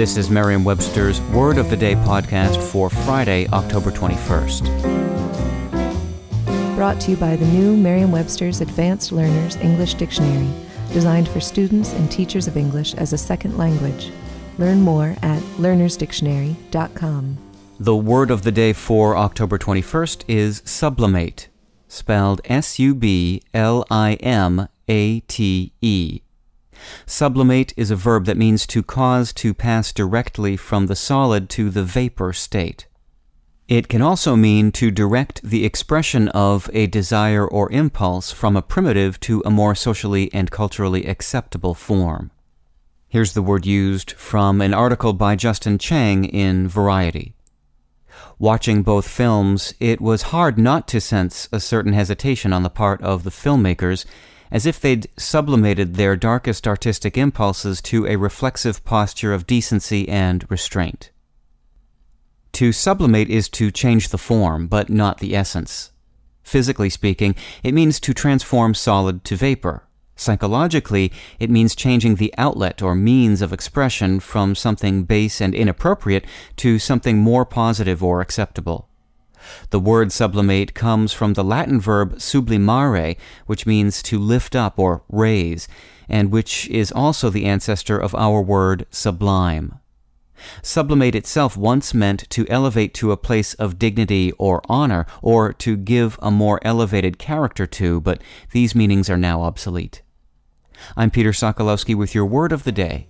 This is Merriam-Webster's Word of the Day podcast for Friday, October 21st. Brought to you by the new Merriam-Webster's Advanced Learners English Dictionary, designed for students and teachers of English as a second language. Learn more at learnersdictionary.com. The word of the day for October 21st is sublimate, spelled S U B L I M A T E. Sublimate is a verb that means to cause to pass directly from the solid to the vapor state. It can also mean to direct the expression of a desire or impulse from a primitive to a more socially and culturally acceptable form. Here's the word used from an article by Justin Chang in Variety. Watching both films, it was hard not to sense a certain hesitation on the part of the filmmakers, as if they'd sublimated their darkest artistic impulses to a reflexive posture of decency and restraint. To sublimate is to change the form, but not the essence. Physically speaking, it means to transform solid to vapor, Psychologically, it means changing the outlet or means of expression from something base and inappropriate to something more positive or acceptable. The word sublimate comes from the Latin verb sublimare, which means to lift up or raise, and which is also the ancestor of our word sublime. Sublimate itself once meant to elevate to a place of dignity or honor, or to give a more elevated character to, but these meanings are now obsolete. I'm Peter Sokolowski with your word of the day.